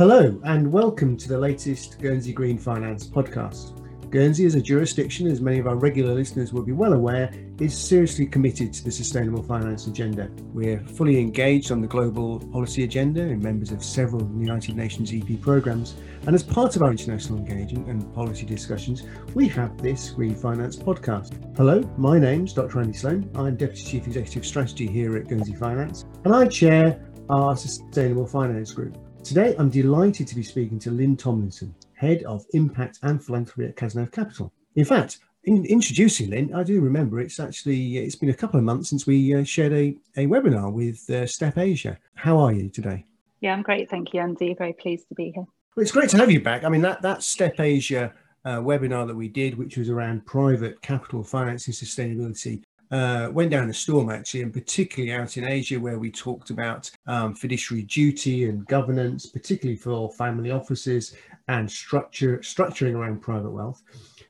Hello, and welcome to the latest Guernsey Green Finance podcast. Guernsey, as a jurisdiction, as many of our regular listeners will be well aware, is seriously committed to the sustainable finance agenda. We're fully engaged on the global policy agenda and members of several United Nations EP programs. And as part of our international engagement and policy discussions, we have this Green Finance podcast. Hello, my name's Dr. Andy Sloan. I'm Deputy Chief Executive Strategy here at Guernsey Finance, and I chair our Sustainable Finance Group. Today, I'm delighted to be speaking to Lynn Tomlinson, Head of Impact and Philanthropy at Cazenove Capital. In fact, in introducing Lynn, I do remember it's actually it's been a couple of months since we uh, shared a, a webinar with uh, Step Asia. How are you today? Yeah, I'm great, thank you, Andy. Very pleased to be here. Well, it's great to have you back. I mean, that that Step Asia uh, webinar that we did, which was around private capital financing sustainability, uh, went down a storm actually, and particularly out in Asia, where we talked about um, fiduciary duty and governance, particularly for family offices and structure structuring around private wealth.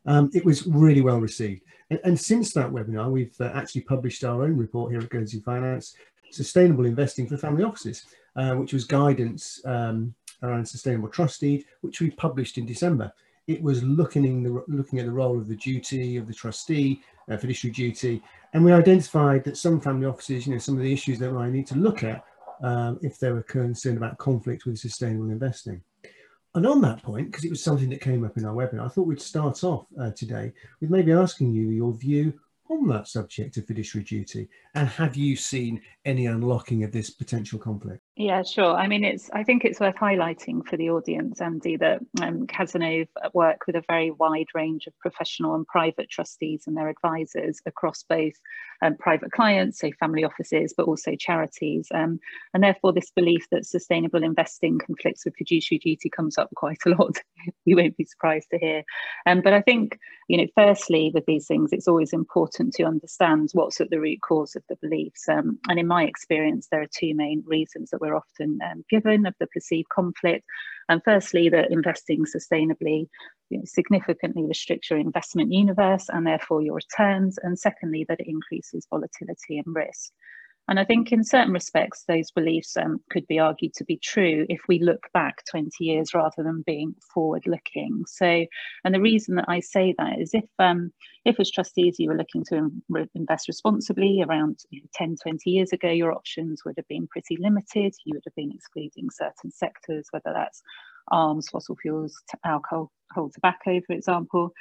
Um, it was really well received. And, and since that webinar, we've uh, actually published our own report here at Guernsey Finance, Sustainable Investing for Family Offices, uh, which was guidance um, around sustainable trust deed, which we published in December. It was looking, the, looking at the role of the duty of the trustee, uh, fiduciary duty, and we identified that some family offices, you know, some of the issues that I need to look at um, if they were concerned about conflict with sustainable investing. And on that point, because it was something that came up in our webinar, I thought we'd start off uh, today with maybe asking you your view on that subject of fiduciary duty and have you seen any unlocking of this potential conflict yeah sure i mean it's i think it's worth highlighting for the audience andy that um, cazenove work with a very wide range of professional and private trustees and their advisors across both um, private clients so family offices but also charities um, and therefore this belief that sustainable investing conflicts with fiduciary duty comes up quite a lot you won't be surprised to hear um, but i think you know firstly with these things it's always important important to understand what's at the root cause of the beliefs. Um, and in my experience, there are two main reasons that we're often um, given of the perceived conflict. And firstly, that investing sustainably you know, significantly restricts your investment universe and therefore your returns. And secondly, that it increases volatility and risk. And I think in certain respects, those beliefs um, could be argued to be true if we look back 20 years rather than being forward looking. So, and the reason that I say that is if, um, if as trustees you were looking to invest responsibly around you know, 10, 20 years ago, your options would have been pretty limited. You would have been excluding certain sectors, whether that's arms, fossil fuels, alcohol, tobacco, for example.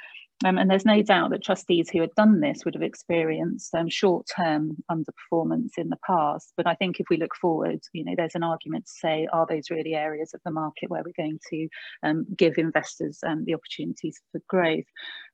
Um, and there's no doubt that trustees who had done this would have experienced um, short-term underperformance in the past. But I think if we look forward, you know, there's an argument to say, are those really areas of the market where we're going to um, give investors um, the opportunities for growth?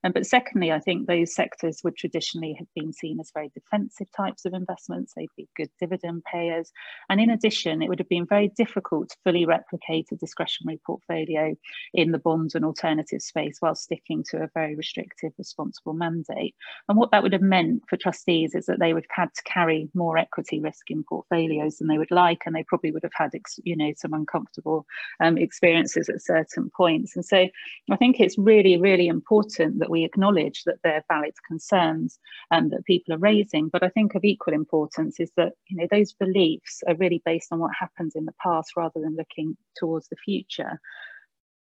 Um, but secondly, I think those sectors would traditionally have been seen as very defensive types of investments. They'd be good dividend payers. And in addition, it would have been very difficult to fully replicate a discretionary portfolio in the bonds and alternative space while sticking to a very restrictive responsible mandate. And what that would have meant for trustees is that they would have had to carry more equity risk in portfolios than they would like, and they probably would have had, you know, some uncomfortable um, experiences at certain points. And so I think it's really, really important that we acknowledge that they're valid concerns um, that people are raising. But I think of equal importance is that, you know, those beliefs are really based on what happens in the past rather than looking towards the future.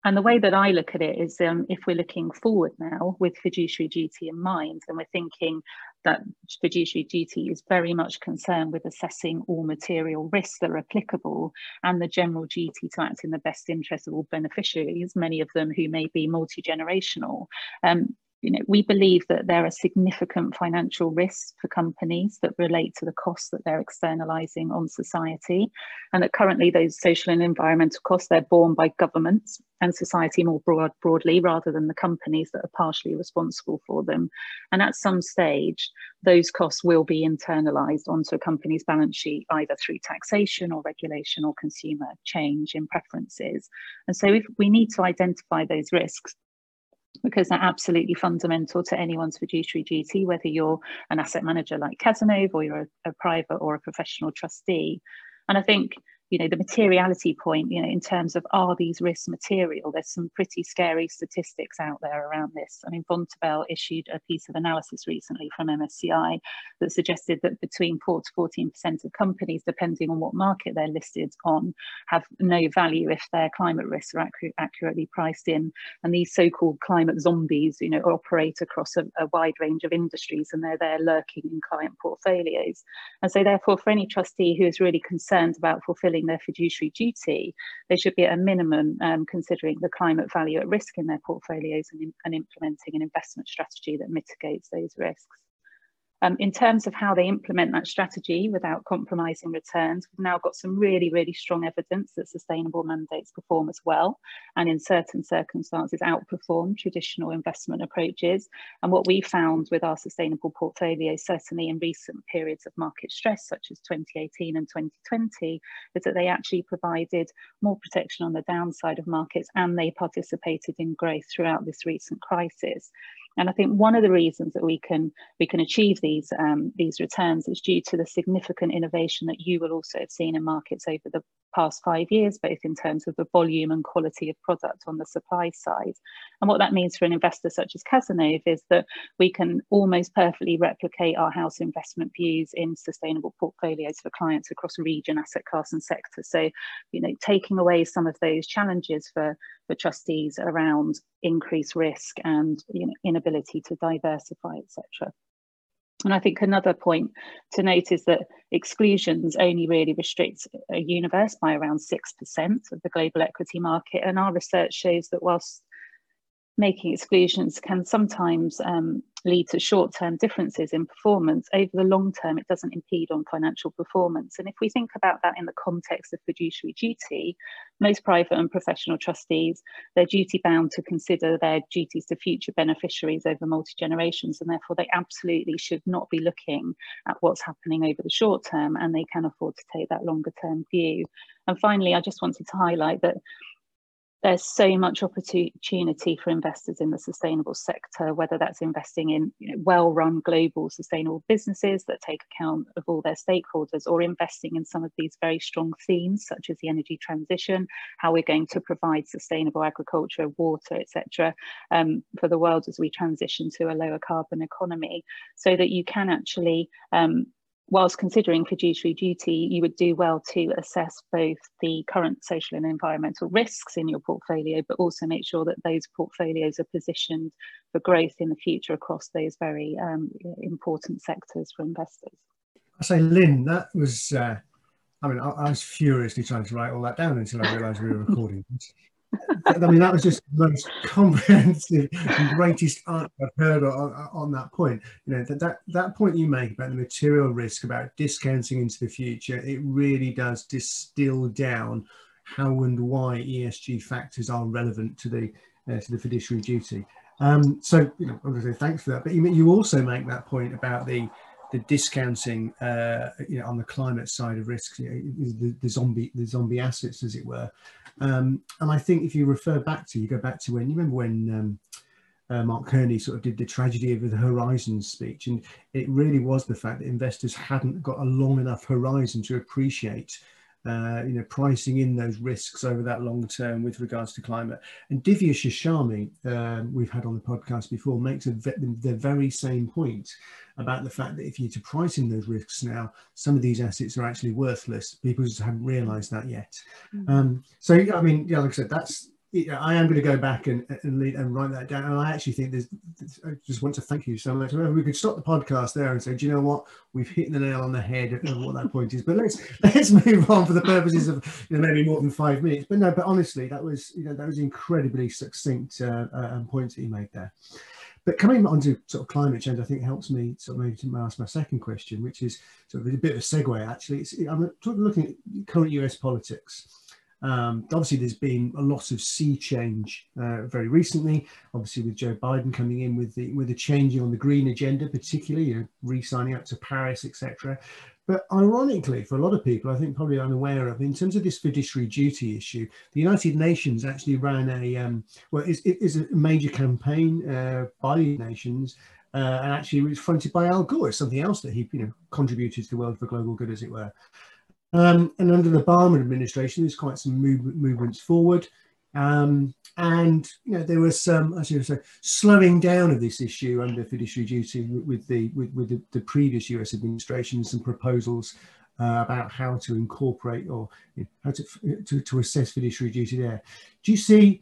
And the way that I look at it is um, if we're looking forward now with fiduciary duty in mind, and we're thinking that fiduciary duty is very much concerned with assessing all material risks that are applicable and the general duty to act in the best interest of all beneficiaries, many of them who may be multi generational. Um, you know, we believe that there are significant financial risks for companies that relate to the costs that they're externalizing on society, and that currently those social and environmental costs they're borne by governments and society more broad, broadly, rather than the companies that are partially responsible for them. And at some stage, those costs will be internalized onto a company's balance sheet, either through taxation or regulation or consumer change in preferences. And so, if we need to identify those risks because they're absolutely fundamental to anyone's fiduciary duty, whether you're an asset manager like Cazenove or you're a, a private or a professional trustee. And I think you know the materiality point you know in terms of are these risks material? There's some pretty scary statistics out there around this. I mean Vontobel issued a piece of analysis recently from msci that suggested that between 4 to 14 percent of companies depending on what market they're listed on have no value if their climate risks are accu- accurately priced in. And these so-called climate zombies you know operate across a, a wide range of industries and they're there lurking in client portfolios. And so therefore for any trustee who is really concerned about fulfilling fulfilling their fiduciary duty, they should be at a minimum um, considering the climate value at risk in their portfolios and, and implementing an investment strategy that mitigates those risks. Um, in terms of how they implement that strategy without compromising returns, we've now got some really, really strong evidence that sustainable mandates perform as well, and in certain circumstances outperform traditional investment approaches. And what we found with our sustainable portfolio, certainly in recent periods of market stress, such as 2018 and 2020, is that they actually provided more protection on the downside of markets and they participated in growth throughout this recent crisis. And I think one of the reasons that we can we can achieve these um, these returns is due to the significant innovation that you will also have seen in markets over the past five years, both in terms of the volume and quality of product on the supply side. And what that means for an investor such as Cazenove is that we can almost perfectly replicate our house investment views in sustainable portfolios for clients across region, asset class and sector. So, you know, taking away some of those challenges for, for trustees around increased risk and you know, inability to diversify, etc. And I think another point to note is that exclusions only really restrict a universe by around 6% of the global equity market. And our research shows that whilst making exclusions can sometimes um, lead to short-term differences in performance. Over the long term it doesn't impede on financial performance. And if we think about that in the context of fiduciary duty most private and professional trustees they're duty bound to consider their duties to future beneficiaries over multi-generations and therefore they absolutely should not be looking at what's happening over the short term and they can afford to take that longer term view. And finally i just wanted to highlight that there's so much opportunity for investors in the sustainable sector, whether that's investing in you know, well-run global sustainable businesses that take account of all their stakeholders, or investing in some of these very strong themes, such as the energy transition, how we're going to provide sustainable agriculture, water, etc., um, for the world as we transition to a lower carbon economy, so that you can actually um, whilst considering fiduciary duty, you would do well to assess both the current social and environmental risks in your portfolio, but also make sure that those portfolios are positioned for growth in the future across those very um, important sectors for investors. I say, Lynn, that was, uh, I mean, I, I, was furiously trying to write all that down until I realised we were recording. I mean, that was just the most comprehensive and greatest answer I've heard on, on, that point. You know, that, that, that point you make about the material risk, about discounting into the future, it really does distill down how and why ESG factors are relevant to the uh, to the fiduciary duty. Um, so, you know, obviously, thanks for that. But you, you also make that point about the the discounting uh, you know, on the climate side of risks, you know, the, the, zombie the zombie assets, as it were. Um, and I think if you refer back to, you go back to when you remember when um, uh, Mark Carney sort of did the tragedy of the horizons speech, and it really was the fact that investors hadn't got a long enough horizon to appreciate uh, you know, pricing in those risks over that long term with regards to climate. And Divya Shishami, um, we've had on the podcast before, makes ve- the very same point about the fact that if you're to price in those risks now, some of these assets are actually worthless. People just haven't realised that yet. Mm-hmm. Um, so, I mean, yeah, like I said, that's I am going to go back and and, lead, and write that down. And I actually think there's, I just want to thank you so much. We could stop the podcast there and say, do you know what? We've hit the nail on the head of what that point is. But let's let's move on for the purposes of you know, maybe more than five minutes. But no, but honestly, that was you know that was incredibly succinct uh, uh, points that you made there. But coming on to sort of climate change, I think helps me sort of maybe to ask my second question, which is sort of a bit of a segue. Actually, it's, I'm looking at current US politics. Um, obviously, there's been a lot of sea change uh, very recently. Obviously, with Joe Biden coming in with the with the changing on the green agenda, particularly you know, re-signing up to Paris, etc. But ironically, for a lot of people, I think probably unaware of, in terms of this fiduciary duty issue, the United Nations actually ran a um, well, it is a major campaign uh, by the United nations uh, and actually was fronted by Al Gore, something else that he you know contributed to the world for global good, as it were. Um, and under the Obama administration, there's quite some movement, movements forward. Um, and you know there was some, as you say, slowing down of this issue under fiduciary duty with the with, with the, the previous U.S. administration, some proposals uh, about how to incorporate or you know, how to, to, to assess fiduciary duty there. Do you see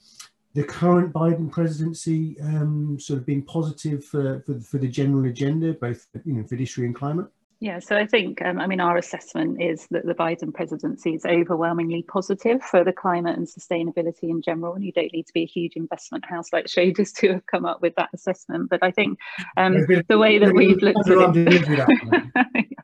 the current Biden presidency um, sort of being positive for, for, for the general agenda, both you know fiduciary and climate? Yeah, so I think, um, I mean, our assessment is that the Biden presidency is overwhelmingly positive for the climate and sustainability in general. And you don't need to be a huge investment house like Schroders to have come up with that assessment. But I think um, the way that we've looked at it,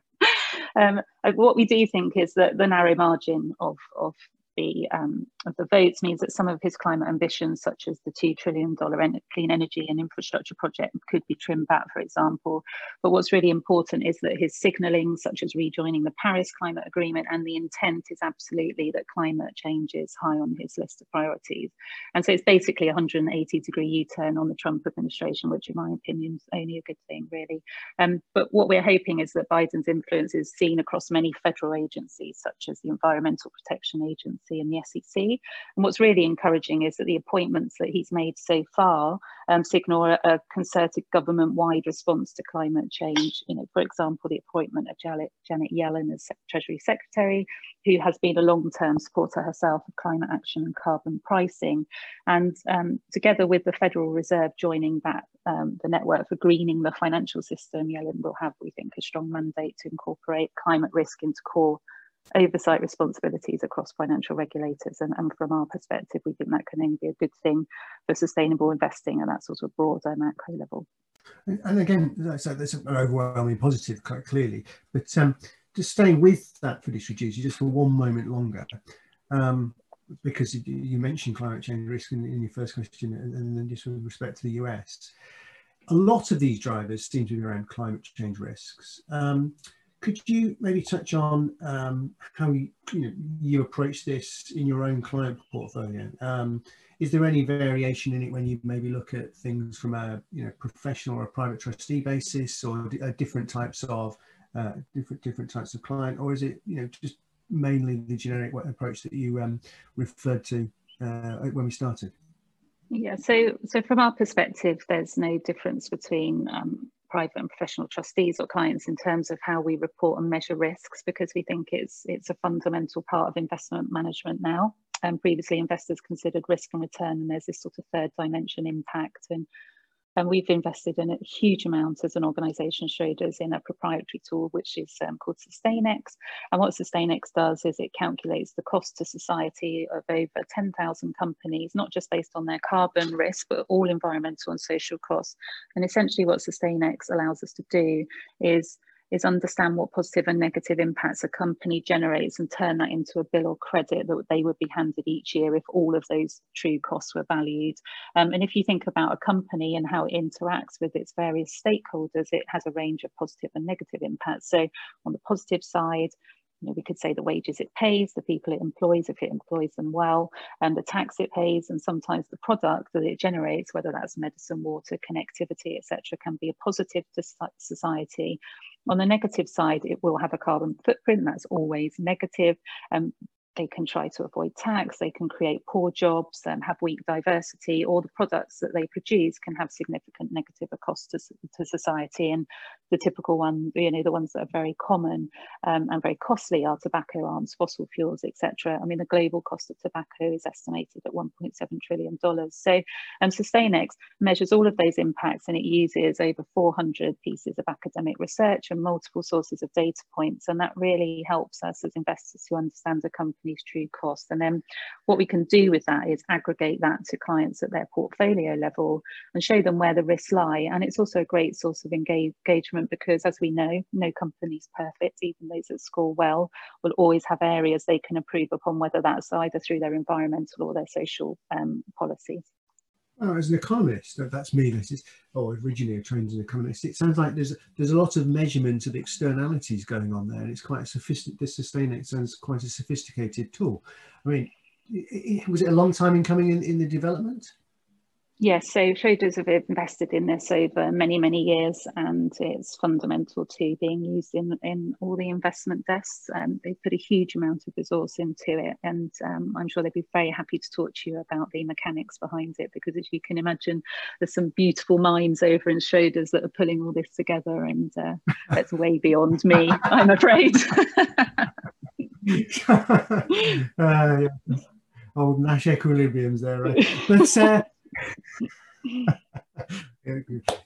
um, what we do think is that the narrow margin of, of the um, of the votes means that some of his climate ambitions, such as the two trillion dollar en- clean energy and infrastructure project, could be trimmed back, for example. But what's really important is that his signalling, such as rejoining the Paris Climate Agreement, and the intent is absolutely that climate change is high on his list of priorities. And so it's basically a 180 degree U-turn on the Trump administration, which, in my opinion, is only a good thing, really. Um, but what we're hoping is that Biden's influence is seen across many federal agencies, such as the Environmental Protection Agency and the SEC. And what's really encouraging is that the appointments that he's made so far um, signal a, a concerted government-wide response to climate change. You know, for example, the appointment of Janet, Janet Yellen as Treasury Secretary, who has been a long-term supporter herself of climate action and carbon pricing. And um, together with the Federal Reserve joining that um, the network for greening the financial system, Yellen will have, we think, a strong mandate to incorporate climate risk into core oversight responsibilities across financial regulators. And, and, from our perspective, we think that can only be a good thing for sustainable investing at that sort of broader macro level. And again, so there's an overwhelming positive, clearly. But um, just staying with that fiduciary duty just for one moment longer, um, because you mentioned climate change risk in, in your first question, and, and then just with respect to the US, a lot of these drivers seem to be around climate change risks. Um, could you maybe touch on um, how you, you, know, you approach this in your own client portfolio? Um, is there any variation in it when you maybe look at things from a you know professional or a private trustee basis, or uh, different types of uh, different different types of client, or is it you know just mainly the generic approach that you um, referred to uh, when we started? Yeah, so so from our perspective, there's no difference between um, private and professional trustees or clients in terms of how we report and measure risks because we think it's it's a fundamental part of investment management now. And um, previously investors considered risk and return and there's this sort of third dimension impact and and we've invested in a huge amount as an organisation, Schroders, in a proprietary tool which is um, called SustainEx. And what SustainEx does is it calculates the cost to society of over 10,000 companies, not just based on their carbon risk, but all environmental and social costs. And essentially, what SustainEx allows us to do is is understand what positive and negative impacts a company generates and turn that into a bill or credit that they would be handed each year if all of those true costs were valued. Um, and if you think about a company and how it interacts with its various stakeholders, it has a range of positive and negative impacts. So on the positive side, you know, we could say the wages it pays, the people it employs, if it employs them well, and the tax it pays, and sometimes the product that it generates, whether that's medicine, water, connectivity, etc., can be a positive to society. On the negative side, it will have a carbon footprint that's always negative. Um, they can try to avoid tax, they can create poor jobs and have weak diversity, or the products that they produce can have significant negative costs to, to society. And the typical one, you know, the ones that are very common um, and very costly are tobacco, arms, fossil fuels, etc. I mean, the global cost of tobacco is estimated at 1.7 trillion dollars. So, um, SustainEx measures all of those impacts, and it uses over 400 pieces of academic research and multiple sources of data points, and that really helps us as investors to understand the company company's true cost. And then what we can do with that is aggregate that to clients at their portfolio level and show them where the risks lie. And it's also a great source of engage engagement because, as we know, no company is perfect. Even those that score well will always have areas they can improve upon, whether that's either through their environmental or their social um, policies. Oh, as an economist, that's me. This is, oh, originally a trained as an economist. It sounds like there's there's a lot of measurement of externalities going on there, and it's quite a sophisticated. This SustainEx sounds quite a sophisticated tool. I mean, it, it, was it a long time in coming in, in the development? Yes, so Schroders have invested in this over many, many years, and it's fundamental to being used in, in all the investment desks. Um, they put a huge amount of resource into it, and um, I'm sure they'd be very happy to talk to you about the mechanics behind it, because as you can imagine, there's some beautiful minds over in Schroders that are pulling all this together, and uh, that's way beyond me, I'm afraid. uh, yeah. Old Nash equilibriums there, right? But uh,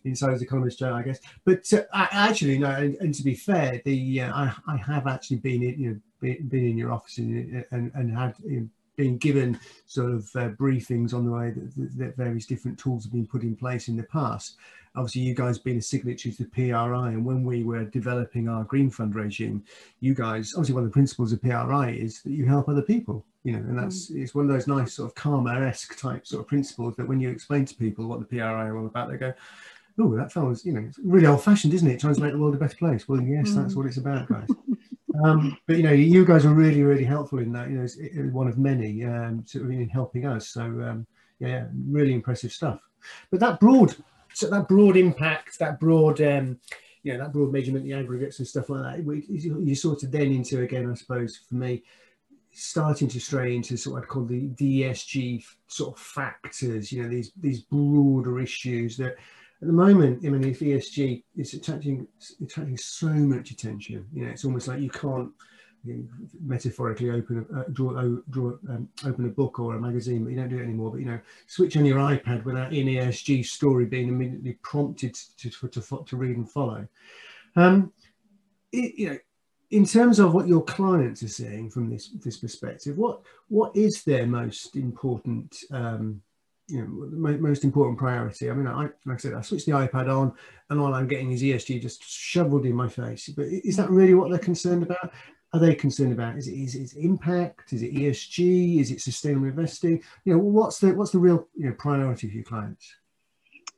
Inside as economist joke, I guess. But uh, actually, no. And, and, to be fair, the uh, I, I have actually been in you know been, been in your office and and, and had you know, been given sort of uh, briefings on the way that, that, various different tools have been put in place in the past. Obviously, you guys being a signatory to PRI, and when we were developing our green fund regime, you guys obviously one of the principles of PRI is that you help other people you know, and that's mm. it's one of those nice sort of karma-esque type sort of principles that when you explain to people what the PRI are all about, they go, "Oh, that sounds, you know, really old-fashioned, isn't it? Trying to make the world a better place." Well, yes, mm. that's what it's about, guys. um, but you know, you guys are really, really helpful in that. You know, it's, it's one of many um, sort of in helping us. So um, yeah, really impressive stuff. But that broad, so that broad impact, that broad. Um, you know, that broad measurement, the aggregates and stuff like that, you sort of then into again, I suppose, for me, starting to stray into sort of I'd call the ESG sort of factors, you know, these these broader issues that at the moment, I mean, if ESG is attracting attracting so much attention, you know, it's almost like you can't metaphorically open a, uh, draw, draw um, open a book or a magazine, but you don't do it anymore. But you know, switch on your iPad without an ESG story being immediately prompted to to, to, to read and follow. Um, it, you know, in terms of what your clients are seeing from this this perspective, what what is their most important um, you know most important priority? I mean, I like I said, I switched the iPad on, and all I'm getting is ESG just shoveled in my face. But is that really what they're concerned about? Are they concerned about is it is it impact? Is it ESG? Is it sustainable investing? You know, what's the what's the real you know priority for your clients?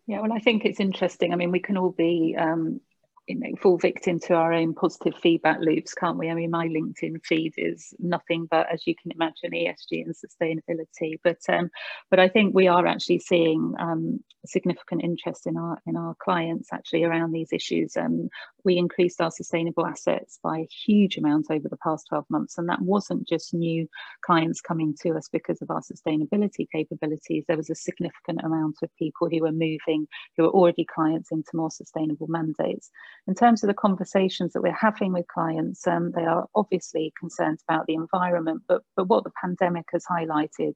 Yeah, well, I think it's interesting. I mean, we can all be um, you know fall victim to our own positive feedback loops can't we? I mean my linkedin feed is nothing but as you can imagine esg and sustainability. But um but i think we are actually seeing um significant interest in our in our clients actually around these issues. Um we increased our sustainable assets by a huge amount over the past 12 months and that wasn't just new clients coming to us because of our sustainability capabilities. There was a significant amount of people who were moving who were already clients into more sustainable mandates in terms of the conversations that we're having with clients, um, they are obviously concerned about the environment, but, but what the pandemic has highlighted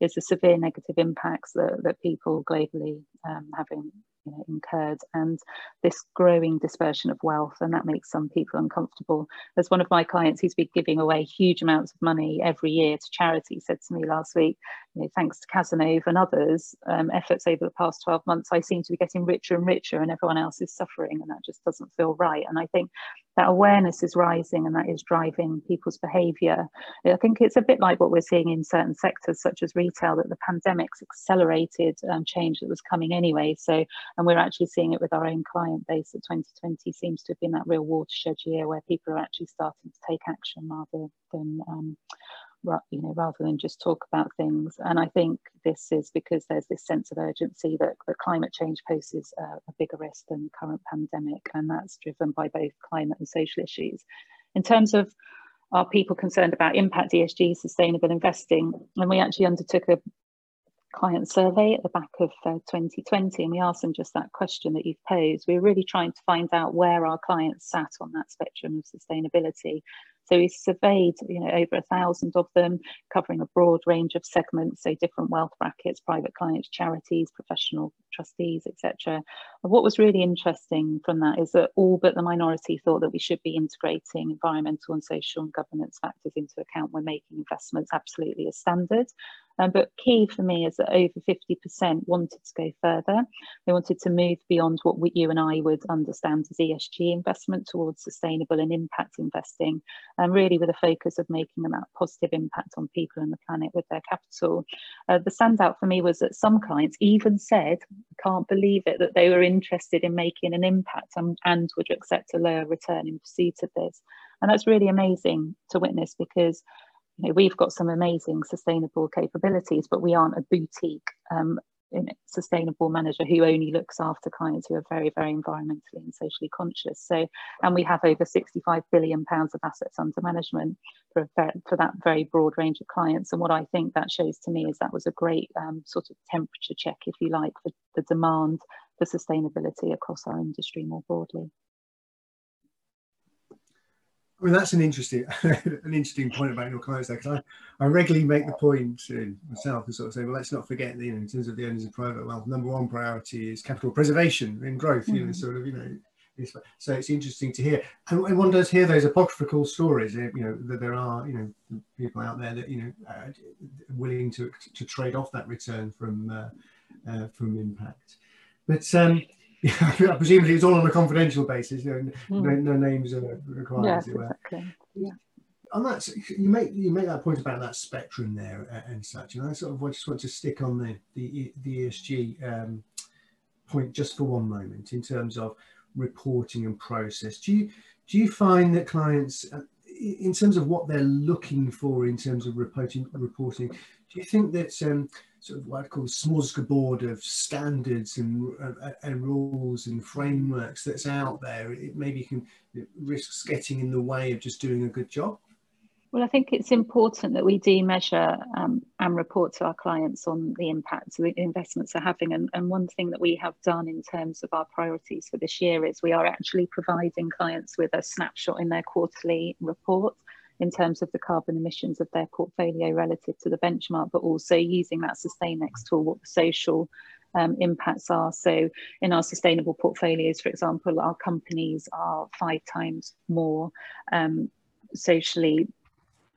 is the severe negative impacts that, that people globally um, having you know, incurred and this growing dispersion of wealth and that makes some people uncomfortable. As one of my clients who's been giving away huge amounts of money every year to charity said to me last week you know, thanks to Cazenove and others um, efforts over the past 12 months I seem to be getting richer and richer and everyone else is suffering and that just doesn't feel right. And I think that awareness is rising and that is driving people's behavior. I think it's a bit like what we're seeing in certain sectors such as retail that the pandemic's accelerated um, change that was coming anyway. So, and we're actually seeing it with our own client base that 2020 seems to have been that real watershed year where people are actually starting to take action rather than um, you know, rather than just talk about things. And I think this is because there's this sense of urgency that, that climate change poses a, a bigger risk than the current pandemic, and that's driven by both climate and social issues. In terms of are people concerned about impact ESG, sustainable investing? And we actually undertook a client survey at the back of uh, 2020 and we asked them just that question that you've posed. We are really trying to find out where our clients sat on that spectrum of sustainability so we surveyed, you know, over a thousand of them, covering a broad range of segments, so different wealth brackets, private clients, charities, professional trustees, etc. What was really interesting from that is that all but the minority thought that we should be integrating environmental and social and governance factors into account when making investments absolutely as standard. Um, but key for me is that over 50% wanted to go further. They wanted to move beyond what we, you and I would understand as ESG investment towards sustainable and impact investing, and really with a focus of making a positive impact on people and the planet with their capital. Uh, the standout for me was that some clients even said, can't believe it, that they were interested in making an impact and, and would accept a lower return in pursuit of this. And that's really amazing to witness because you know, we've got some amazing sustainable capabilities, but we aren't a boutique um, sustainable manager who only looks after clients who are very, very environmentally and socially conscious. So, and we have over 65 billion pounds of assets under management for, for that very broad range of clients. And what I think that shows to me is that was a great um, sort of temperature check, if you like, for the demand for sustainability across our industry more broadly. I mean, that's an interesting, an interesting point about your clients there, because I, I regularly make the point to myself and sort of say, well, let's not forget, you know, in terms of the owners of private wealth, number one priority is capital preservation and growth, mm-hmm. you know, mm. sort of, you know, it's, so it's interesting to hear. And, one does hear those apocryphal stories, eh, you know, that there are, you know, people out there that, you know, uh, willing to, to trade off that return from, uh, uh, from impact. But, um, yeah, presumably it's all on a confidential basis. You know, mm. no, no, names are required. Yes, exactly. Yeah. On that, you make you make that point about that spectrum there and such, and I sort of I just want to stick on the the, the ESG um, point just for one moment in terms of reporting and process. Do you do you find that clients, uh, in terms of what they're looking for in terms of reporting, reporting, do you think that um, sort of what I call smorgasbord of standards and, uh, and rules and frameworks that's out there, it maybe can it risks getting in the way of just doing a good job? Well, I think it's important that we do measure um, and report to our clients on the impacts the investments are having. And, and one thing that we have done in terms of our priorities for this year is we are actually providing clients with a snapshot in their quarterly report in terms of the carbon emissions of their portfolio relative to the benchmark, but also using that SustainEx tool, what the social um, impacts are. So in our sustainable portfolios, for example, our companies are five times more um, socially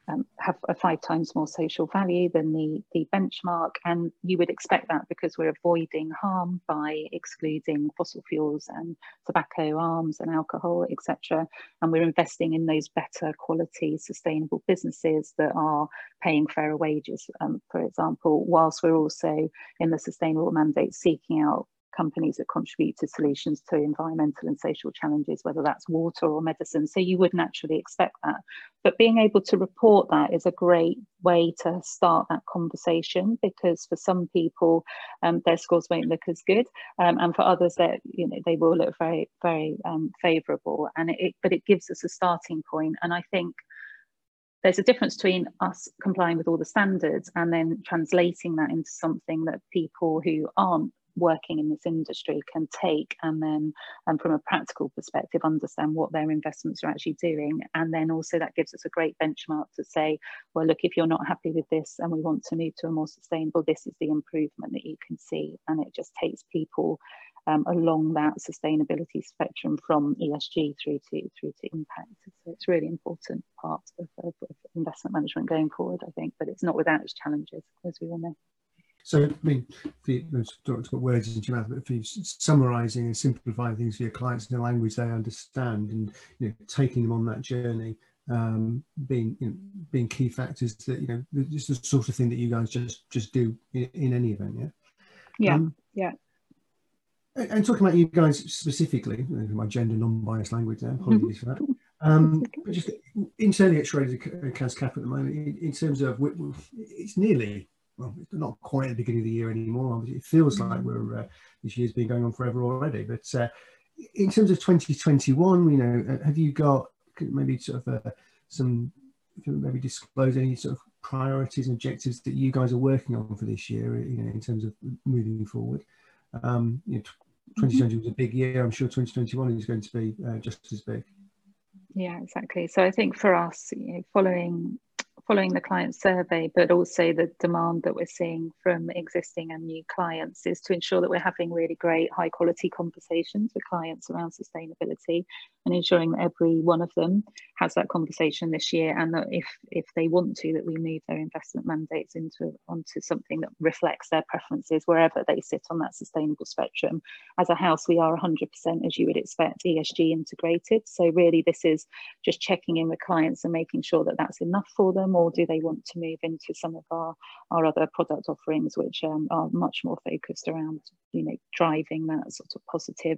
um, have a five times more social value than the, the benchmark. And you would expect that because we're avoiding harm by excluding fossil fuels and tobacco, arms and alcohol, etc. And we're investing in those better quality sustainable businesses that are paying fairer wages, um, for example, whilst we're also in the sustainable mandate seeking out companies that contribute to solutions to environmental and social challenges, whether that's water or medicine. So you would naturally expect that. But being able to report that is a great way to start that conversation because for some people um, their scores won't look as good um, and for others that you know they will look very very um, favorable and it, but it gives us a starting point and I think there's a difference between us complying with all the standards and then translating that into something that people who aren't working in this industry can take and then um, from a practical perspective understand what their investments are actually doing and then also that gives us a great benchmark to say well look if you're not happy with this and we want to move to a more sustainable this is the improvement that you can see and it just takes people um, along that sustainability spectrum from ESG through to through to impact. So it's really important part of, of, of investment management going forward, I think, but it's not without its challenges, as we all know. So, I mean, for you, put words into your mouth, but for you, summarising and simplifying things for your clients in a language they understand, and you know, taking them on that journey, um, being you know, being key factors that you know, just the sort of thing that you guys just just do in, in any event, yeah. Yeah, um, yeah. And talking about you guys specifically, my gender non-biased language there, apologies for that. Um, but just internally at Schroders Cazenove at the moment, in, in terms of it's nearly well, it's not quite at the beginning of the year anymore. It feels like mm. we're uh, this year's been going on forever already. But uh, in terms of 2021, you know, uh, have you got maybe sort of uh, some maybe disclose any sort of priorities and objectives that you guys are working on for this year? You know, in terms of moving forward. Um, you know, 2020 was a big year. I'm sure 2021 is going to be uh, just as big. Yeah, exactly. So I think for us, you know, following following the client survey, but also the demand that we're seeing from existing and new clients is to ensure that we're having really great high quality conversations with clients around sustainability and ensuring that every one of them has that conversation this year and that if if they want to that we move their investment mandates into onto something that reflects their preferences wherever they sit on that sustainable spectrum. As a house we are 100% as you would expect esg integrated. So really this is just checking in with clients and making sure that that's enough for them or do they want to move into some of our our other product offerings which um, are much more focused around you know driving that sort of positive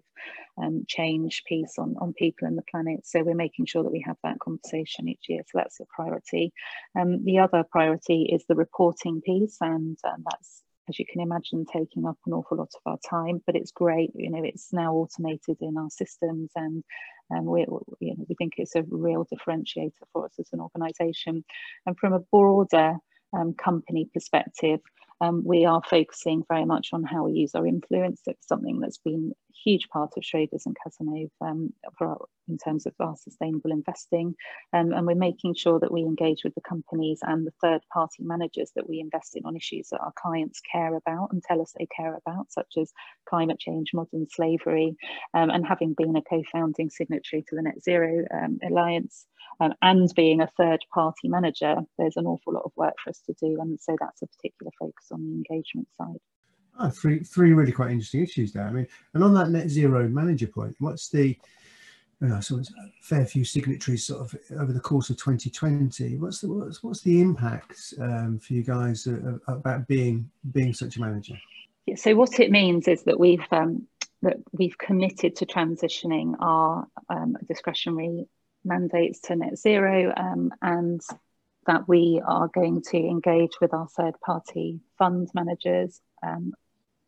um, change piece on on people and the planet. So we're making sure that we have that conversation each year. So that's a priority. Um, the other priority is the reporting piece, and um, that's as you can imagine, taking up an awful lot of our time, but it's great. You know, it's now automated in our systems, and um, we, you know, we think it's a real differentiator for us as an organisation. And from a broader um, company perspective, um, we are focusing very much on how we use our influence. It's something that's been huge part of Schroders and Cazenove um, for in terms of our sustainable investing. Um, and we're making sure that we engage with the companies and the third party managers that we invest in on issues that our clients care about and tell us they care about, such as climate change, modern slavery, um, and having been a co founding signatory to the Net Zero um, Alliance um, and being a third party manager, there's an awful lot of work for us to do. And so that's a particular focus on the engagement side. Oh, three, three really quite interesting issues there. I mean, and on that net zero manager point, what's the, uh, so it's a fair few signatories sort of over the course of 2020. What's the what's, what's the impact um, for you guys uh, about being being such a manager? Yeah, so what it means is that we've um, that we've committed to transitioning our um, discretionary mandates to net zero um, and that we are going to engage with our third party fund managers um,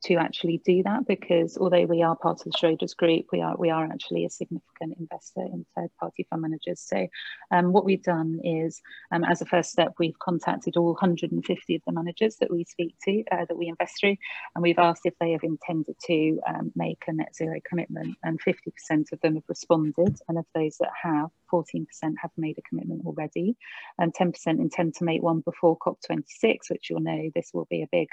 to actually do that because although we are part of the Schroders Group, we are we are actually a significant investor in third party fund managers. So um, what we've done is, um, as a first step, we've contacted all 150 of the managers that we speak to, uh, that we invest through, and we've asked if they have intended to um, make a net zero commitment, and 50% of them have responded, and of those that have, 14% have made a commitment already, and 10% intend to make one before COP26, which you'll know this will be a big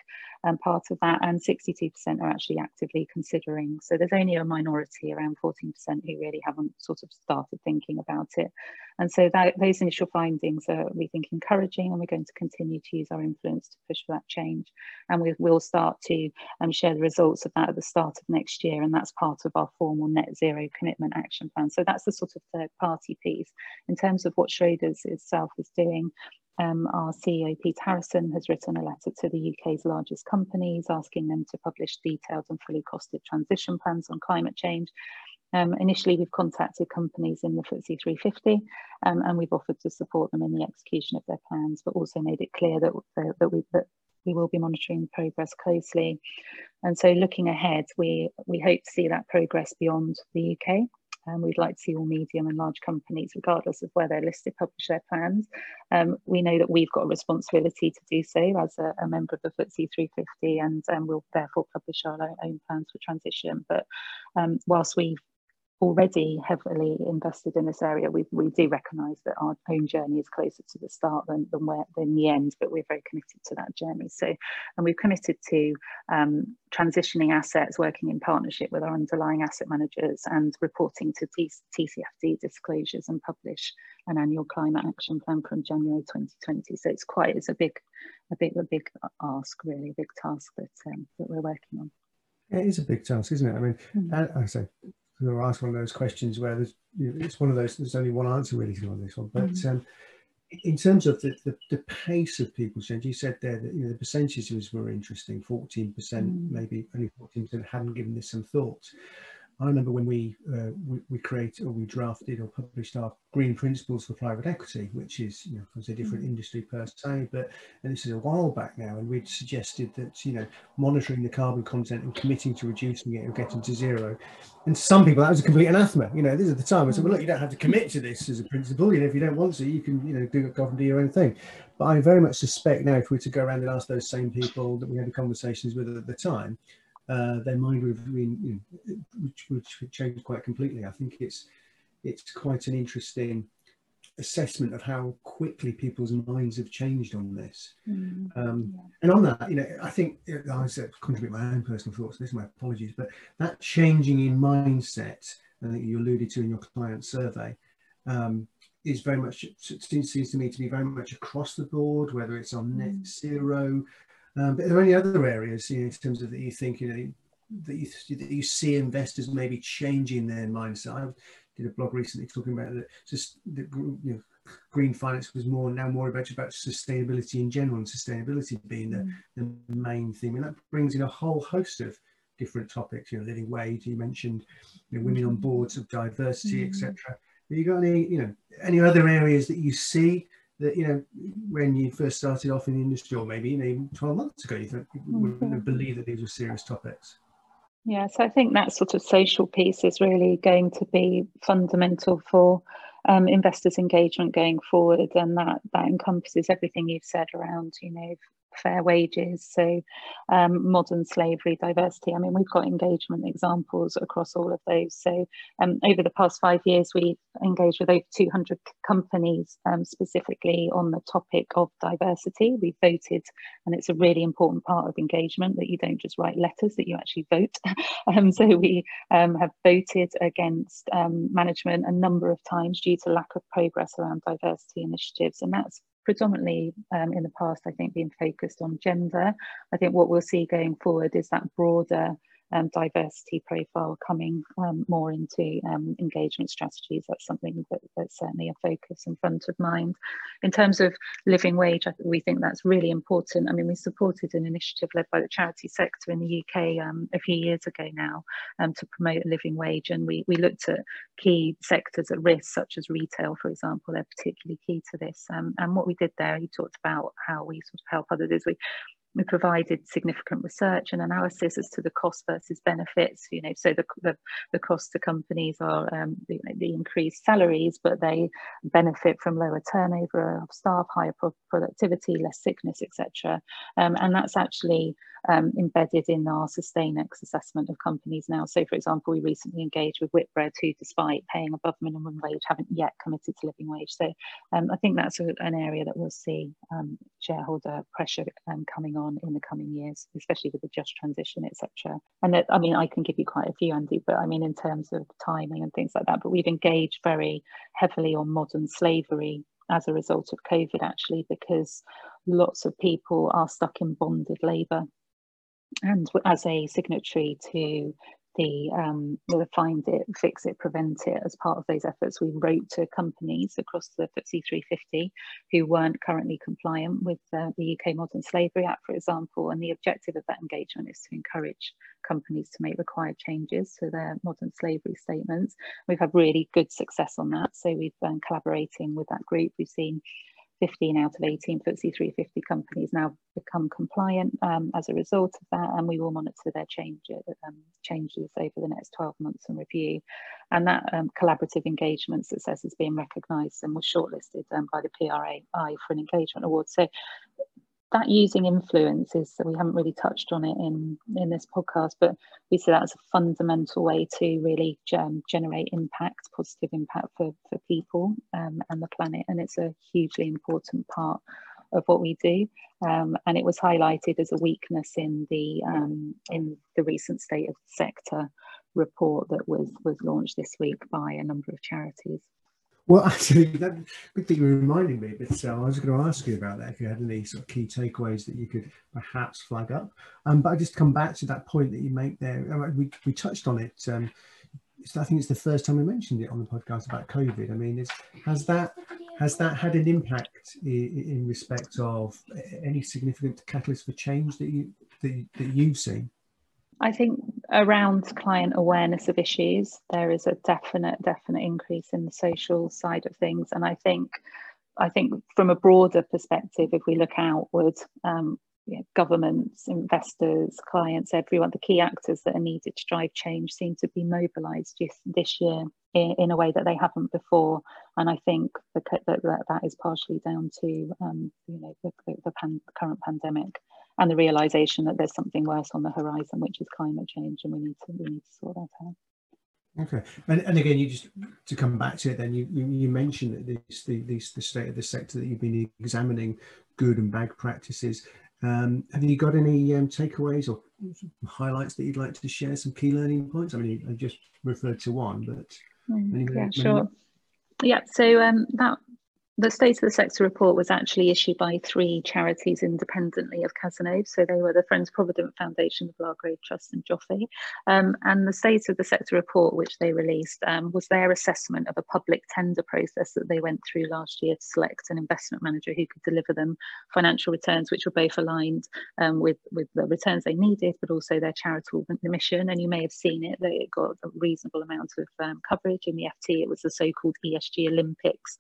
um, part of that, and 62% are actually actively considering. So there's only a minority, around 14%, who really haven't sort of started thinking about it. And so that, those initial findings are, we think, encouraging, and we're going to continue to use our influence to push for that change. And we will start to um, share the results of that at the start of next year, and that's part of our formal net zero commitment action plan. So that's the sort of third party piece. In terms of what Schroders itself is doing, um, our CEO, Pete Harrison, has written a letter to the UK's largest companies asking them to publish detailed and fully costed transition plans on climate change. Um, initially, we've contacted companies in the FTSE 350 um, and we've offered to support them in the execution of their plans, but also made it clear that, that, we, that we will be monitoring progress closely. And so looking ahead, we, we hope to see that progress beyond the UK. And um, we'd like to see all medium and large companies, regardless of where they're listed, publish their plans. Um, we know that we've got a responsibility to do so as a, a member of the FTSE 350, and um, we'll therefore publish our own plans for transition. But um, whilst we've already heavily invested in this area, we, we do recognise that our own journey is closer to the start than, than, where, than the end, but we're very committed to that journey. So, and we've committed to um, transitioning assets, working in partnership with our underlying asset managers and reporting to T TCFD disclosures and publish an annual climate action plan from January 2020. So it's quite, it's a big, a big, a big ask really, a big task that, um, that we're working on. It is a big task, isn't it? I mean, mm. I say or ask one of those questions where there's you know, it's one of those there's only one answer really on this one but mm-hmm. um, in terms of the, the, the, pace of people change you said there that you know the percentages were interesting 14 percent mm. maybe only 14 percent hadn't given this some thought I remember when we, uh, we, we created or we drafted or published our green principles for private equity, which is you know was a different mm. industry per se, but and this is a while back now, and we'd suggested that you know monitoring the carbon content and committing to reducing it or getting to zero, and some people that was a complete anathema. You know, this is the time I said, well, look, you don't have to commit to this as a principle. You know, if you don't want to, you can you know do go and do your own thing. But I very much suspect now, if we were to go around and ask those same people that we had the conversations with at the time uh, their mind would you know, which would change quite completely. I think it's it's quite an interesting assessment of how quickly people's minds have changed on this. Mm, um, yeah. And on that, you know, I think I said contribute my own personal thoughts. This is my apologies, but that changing in mindset, I think you alluded to in your client survey, um, is very much seems, seems to me to be very much across the board, whether it's on net mm. zero, um, but are there any other areas you know, in terms of that you think you know that you, that you see investors maybe changing their mindset? I did a blog recently talking about that. Just the you know, green finance was more now more about about sustainability in general, and sustainability being the, mm. the main theme, and that brings in a whole host of different topics. You know, living wage. You mentioned you know, women on boards of diversity, mm. etc. Have you got any you know any other areas that you see that you know when you first started off in the industry, or maybe you even 12 months ago, you, thought, you wouldn't have mm-hmm. believed that these were serious topics. Yeah, so I think that sort of social piece is really going to be fundamental for um, investors' engagement going forward, and that that encompasses everything you've said around, you know, fair wages, so um, modern slavery, diversity. I mean, we've got engagement examples across all of those. So um, over the past five years, we've engaged with over 200 companies um, specifically on the topic of diversity. We voted, and it's a really important part of engagement that you don't just write letters, that you actually vote. Um, so we um, have voted against um, management a number of times due to lack of progress around diversity initiatives, and that's predominantly um, in the past, I think, being focused on gender. I think what we'll see going forward is that broader um, diversity profile coming um, more into um, engagement strategies. That's something that, that's certainly a focus and front of mind. In terms of living wage, we think that's really important. I mean, we supported an initiative led by the charity sector in the UK um, a few years ago now um, to promote a living wage, and we, we looked at key sectors at risk, such as retail, for example. They're particularly key to this. Um, and what we did there, he talked about how we sort of help others, is we we provided significant research and analysis as to the cost versus benefits. You know, so the the, the cost to companies are um, the, the, increased salaries, but they benefit from lower turnover of staff, higher pro productivity, less sickness, etc. Um, and that's actually um, embedded in our SustainEx assessment of companies now. So, for example, we recently engaged with Whitbread, who, despite paying above minimum wage, haven't yet committed to living wage. So, um, I think that's a, an area that we'll see um, shareholder pressure um, coming on in the coming years, especially with the just transition, etc. And that, I mean, I can give you quite a few, Andy, but I mean, in terms of timing and things like that. But we've engaged very heavily on modern slavery as a result of COVID, actually, because lots of people are stuck in bonded labour and as a signatory to the, um, the find it, fix it, prevent it as part of those efforts, we wrote to companies across the FTSE 350 who weren't currently compliant with uh, the UK Modern Slavery Act, for example. And the objective of that engagement is to encourage companies to make required changes to their modern slavery statements. We've had really good success on that. So we've been collaborating with that group. We've seen 15 out of 18 FTSE 350 companies now become compliant um, as a result of that, and we will monitor their um, changes over the next 12 months and review. And that um, collaborative engagement success is being recognised and was shortlisted um, by the PRI for an engagement award. So that using influence is we haven't really touched on it in in this podcast but we see that as a fundamental way to really um, generate impact positive impact for for people um, and the planet and it's a hugely important part of what we do. Um, and it was highlighted as a weakness in the um, in the recent state of the sector report that was was launched this week by a number of charities well, actually, that good thing you reminded me. But uh, I was going to ask you about that if you had any sort of key takeaways that you could perhaps flag up. Um, but I just come back to that point that you make there. We we touched on it. Um, I think it's the first time we mentioned it on the podcast about COVID. I mean, has that has that had an impact in, in respect of any significant catalyst for change that you that, that you've seen? I think around client awareness of issues, there is a definite, definite increase in the social side of things. And I think, I think from a broader perspective, if we look outward, um, you know, governments, investors, clients, everyone, the key actors that are needed to drive change seem to be mobilised this year in, in, a way that they haven't before. And I think that that, is partially down to um, you know the, the, the, pan, the current pandemic and the realization that there's something worse on the horizon, which is climate change, and we need to we need to sort that out. Okay, and, and again, you just to come back to it, then you you, you mentioned that this the, this, the state of the sector that you've been examining good and bad practices. Um, have you got any um, takeaways or highlights that you'd like to share? Some key learning points. I mean, I just referred to one, but mm, yeah, sure. Yeah, so um, that the State of the Sector report was actually issued by three charities independently of Cazenove. So they were the Friends Provident Foundation, the Blagrave Trust, and Joffe. Um, and the State of the Sector report, which they released, um, was their assessment of a public tender process that they went through last year to select an investment manager who could deliver them financial returns, which were both aligned um, with, with the returns they needed, but also their charitable mission. And you may have seen it, it got a reasonable amount of um, coverage in the FT. It was the so called ESG Olympics.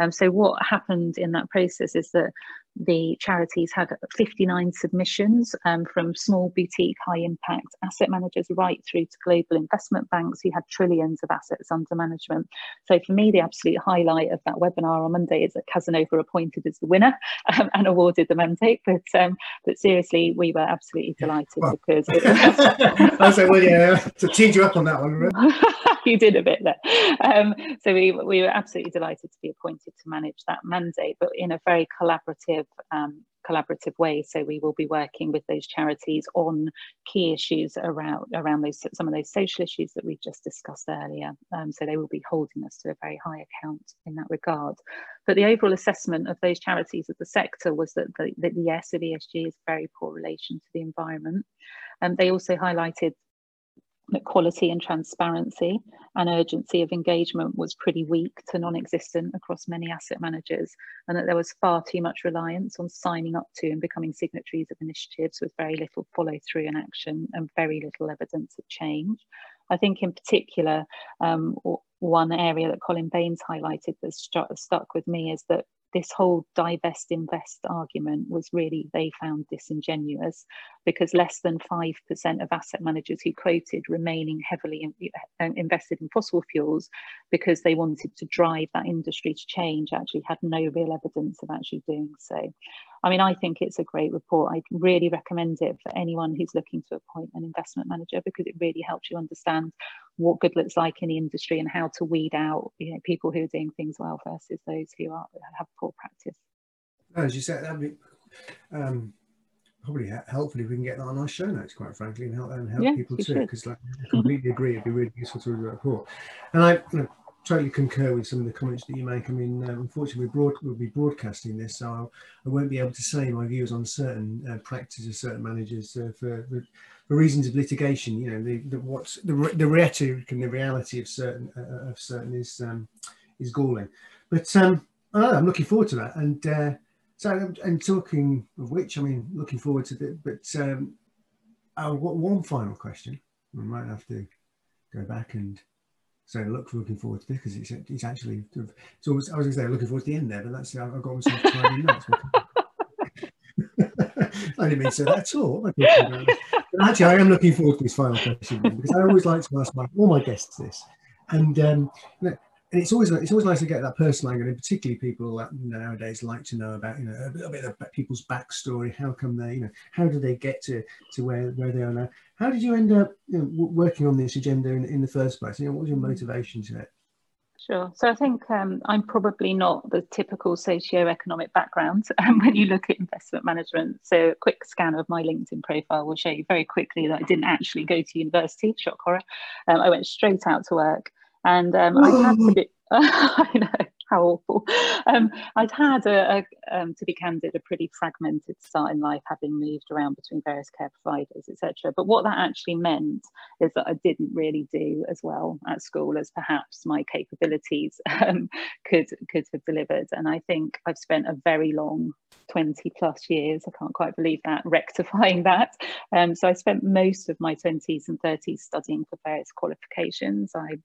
Um, so what happened in that process is that the charities had 59 submissions um, from small boutique high impact asset managers right through to global investment banks who had trillions of assets under management. So for me, the absolute highlight of that webinar on Monday is that Cazenove appointed as the winner um, and awarded the mandate. But um, but seriously, we were absolutely delighted well, because it was... I said, well, yeah, to teed you up on that one. you did a bit there. Um, so we we were absolutely delighted to be appointed to manage that mandate, but in a very collaborative collaborative um, collaborative way. So we will be working with those charities on key issues around around those some of those social issues that we just discussed earlier. Um, so they will be holding us to a very high account in that regard. But the overall assessment of those charities of the sector was that the, that the S of ESG is very poor relation to the environment. And um, they also highlighted quality and transparency and urgency of engagement was pretty weak to non-existent across many asset managers and that there was far too much reliance on signing up to and becoming signatories of initiatives with very little follow through and action and very little evidence of change. I think in particular, um, one area that Colin Baines highlighted that stuck with me is that this whole divest invest argument was really they found disingenuous because less than 5% of asset managers who quoted remaining heavily in, uh, invested in fossil fuels because they wanted to drive that industry to change actually had no real evidence of actually doing so. I mean, I think it's a great report. I really recommend it for anyone who's looking to appoint an investment manager because it really helps you understand what good looks like in the industry and how to weed out you know, people who are doing things well versus those who are have poor practice. As you said, that'd be um, probably helpful if we can get that on our show notes, quite frankly, and help and help yeah, people too. Because like, I completely agree, it'd be really useful to read the report. And I you know, totally concur with some of the comments that you make. I mean, uh, unfortunately, we broad, we'll be broadcasting this, so I'll, I will not be able to say my views on certain uh, practices of certain managers uh, for, for, reasons of litigation. You know, the, the what's the, the rhetoric and the reality of certain uh, of certain is um, is galling. But um, I am looking forward to that. And uh, so, and talking of which, I mean, looking forward to it. But um, got one final question. I might have to go back and so look looking forward to this because it's it's actually it's always I was going to say looking forward to the end there, but that's I've got myself time in notes. I didn't mean to say that at all. actually, I am looking forward to this final question because I always like to ask my, all my guests this, and um, and it's always it's always nice to get that personal angle, and particularly people nowadays like to know about you know a little bit of people's backstory. How come they you know how did they get to to where where they are now? How did you end up you know, working on this agenda in, in the first place? You know, what was your motivation to it? Sure. So I think um, I'm probably not the typical socio-economic background um, when you look at investment management. So a quick scan of my LinkedIn profile will show you very quickly that I didn't actually go to university, shock horror. Um, I went straight out to work and um, I had to be, I know how awful. Um, I'd had a, a um, to be candid, a pretty fragmented start in life, having moved around between various care providers, etc. But what that actually meant is that I didn't really do as well at school as perhaps my capabilities um, could could have delivered. And I think I've spent a very long 20 plus years, I can't quite believe that, rectifying that. Um, so I spent most of my 20s and 30s studying for various qualifications. I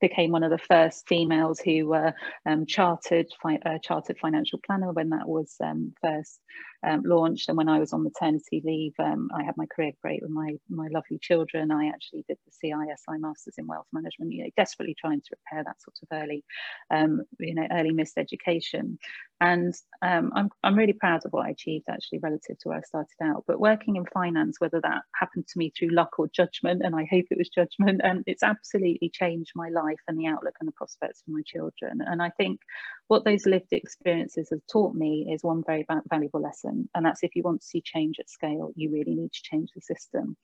became one of the first females who were um, chartered fi uh, chartered financial planner when that was um, first um, launched. And when I was on maternity leave, um, I had my career break with my my lovely children. I actually did the CISI Masters in Wealth Management. You know, desperately trying to repair that sort of early, um, you know, early missed education. And um, I'm, I'm really proud of what I achieved actually relative to where I started out. But working in finance, whether that happened to me through luck or judgment, and I hope it was judgment, and it's absolutely changed my life and the outlook and the prospects for my children. And I think what those lived experiences have taught me is one very valuable lesson. And that's if you want to see change at scale, you really need to change the system.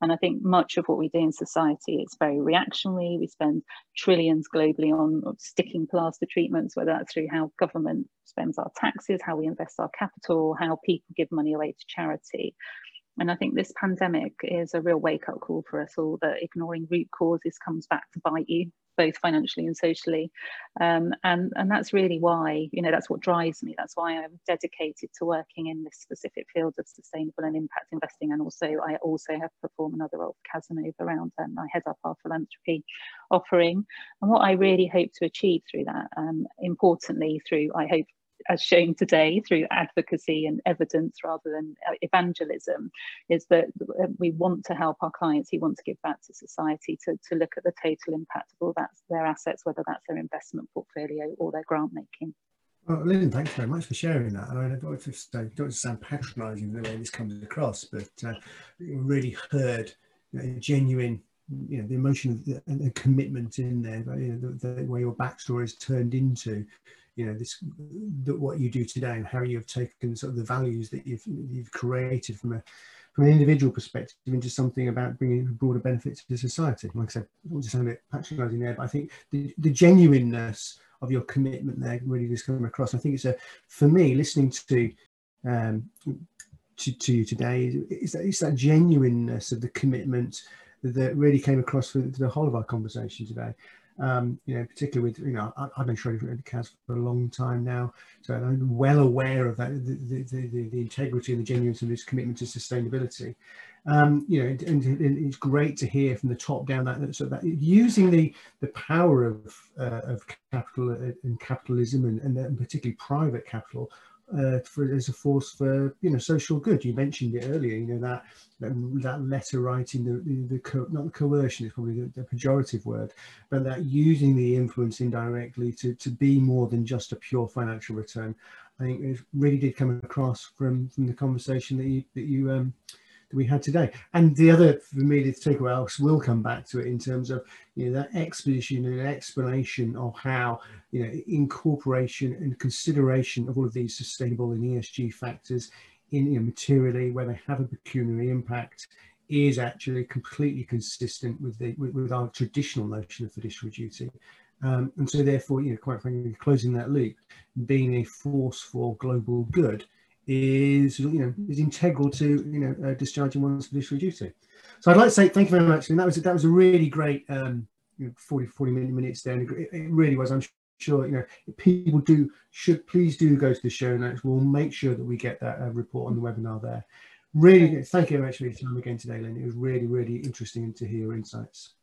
And I think much of what we do in society is very reactionary. We spend trillions globally on sticking plaster treatments, whether that's through how government spends our taxes, how we invest our capital, how people give money away to charity. And I think this pandemic is a real wake up call for us all that ignoring root causes comes back to bite you both financially and socially. Um, and, and that's really why, you know, that's what drives me. That's why I'm dedicated to working in this specific field of sustainable and impact investing. And also, I also have performed another role for Cazenove around, and I head up our philanthropy offering. And what I really hope to achieve through that, um, importantly, through, I hope, as shown today through advocacy and evidence rather than uh, evangelism, is that uh, we want to help our clients we want to give back to society to, to look at the total impact of all that, their assets, whether that's their investment portfolio or their grant making. Well, Lynn, thanks very much for sharing that. I mean, I don't want to, sound patronising the way this comes across, but uh, really heard you know, genuine, you know, the emotion and the commitment in there, you know, the, the way your backstory is turned into you know this what you do today and how you've taken sort of the values that you've you've created from a from an individual perspective into something about bringing broader benefits to society. Like I said, I want to sound a bit patronising there, but I think the, the genuineness of your commitment there really does come across. I think it's a for me listening to um, to, to you today is that, it's that genuineness of the commitment that really came across for the whole of our conversation today um, you know, particularly with, you know, I, have been Schroders CAS for a long time now, so I'm well aware of that, the, the, the, the integrity and the genuineness of this commitment to sustainability. Um, you know, and, and, it's great to hear from the top down that, so that using the the power of uh, of capital and capitalism and, and particularly private capital uh, for as a force for you know social good. You mentioned it earlier. You know that that, that letter writing, the the, the co- not the coercion is probably the, the, pejorative word, but that using the influence indirectly to to be more than just a pure financial return. I think it really did come across from from the conversation that you that you um, that we had today. And the other, for me, the takeaway, else will come back to it in terms of you know that exposition and explanation of how you know incorporation and consideration of all of these sustainable and ESG factors in you know, materially where they have a pecuniary impact is actually completely consistent with the with, with our traditional notion of fiduciary duty. Um, and so therefore, you know, quite frankly, closing that loop, being a force for global good is you know is integral to you know uh, discharging one's fiduciary duty. So I'd like to say thank you very much. And that was that was a really great um, you know, 40 40 minutes there. And it, it really was. I'm sure you know people do should please do go to the show notes. We'll make sure that we get that uh, report on the webinar there. Really, thank you very much for your time again today, Lynn. It was really really interesting to hear your insights.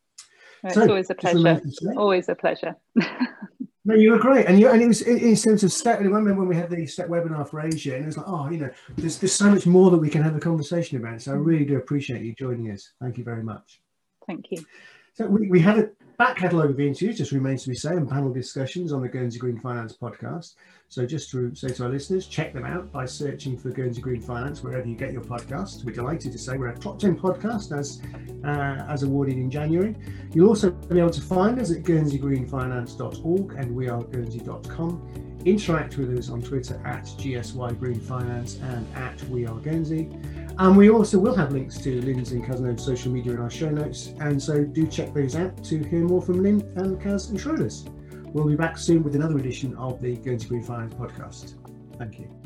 It's so, always a pleasure. Always a pleasure. No, you were great, and you and it was in, in terms of step. I remember when we had the step webinar for Asia, and it was like, oh, you know, there's there's so much more that we can have a conversation about. So I mm-hmm. really do appreciate you joining us. Thank you very much. Thank you. So we, we have a back catalogue of the interviews, just remains to be said, and panel discussions on the Guernsey Green Finance podcast. So just to say to our listeners, check them out by searching for Guernsey Green Finance wherever you get your podcast. We're delighted to say we're a top 10 podcast as, uh, as awarded in January. You'll also be able to find us at guernseygreenfinance.org and weareguernsey.com interact with us on Twitter at GSY Green Finance and at We Are Guernsey. And we also will have links to Lynn's and Cazenove's social media in our show notes. And so do check those out to hear more from Lynn and Kaz and Schroders. We'll be back soon with another edition of the Guernsey Green Finance podcast. Thank you.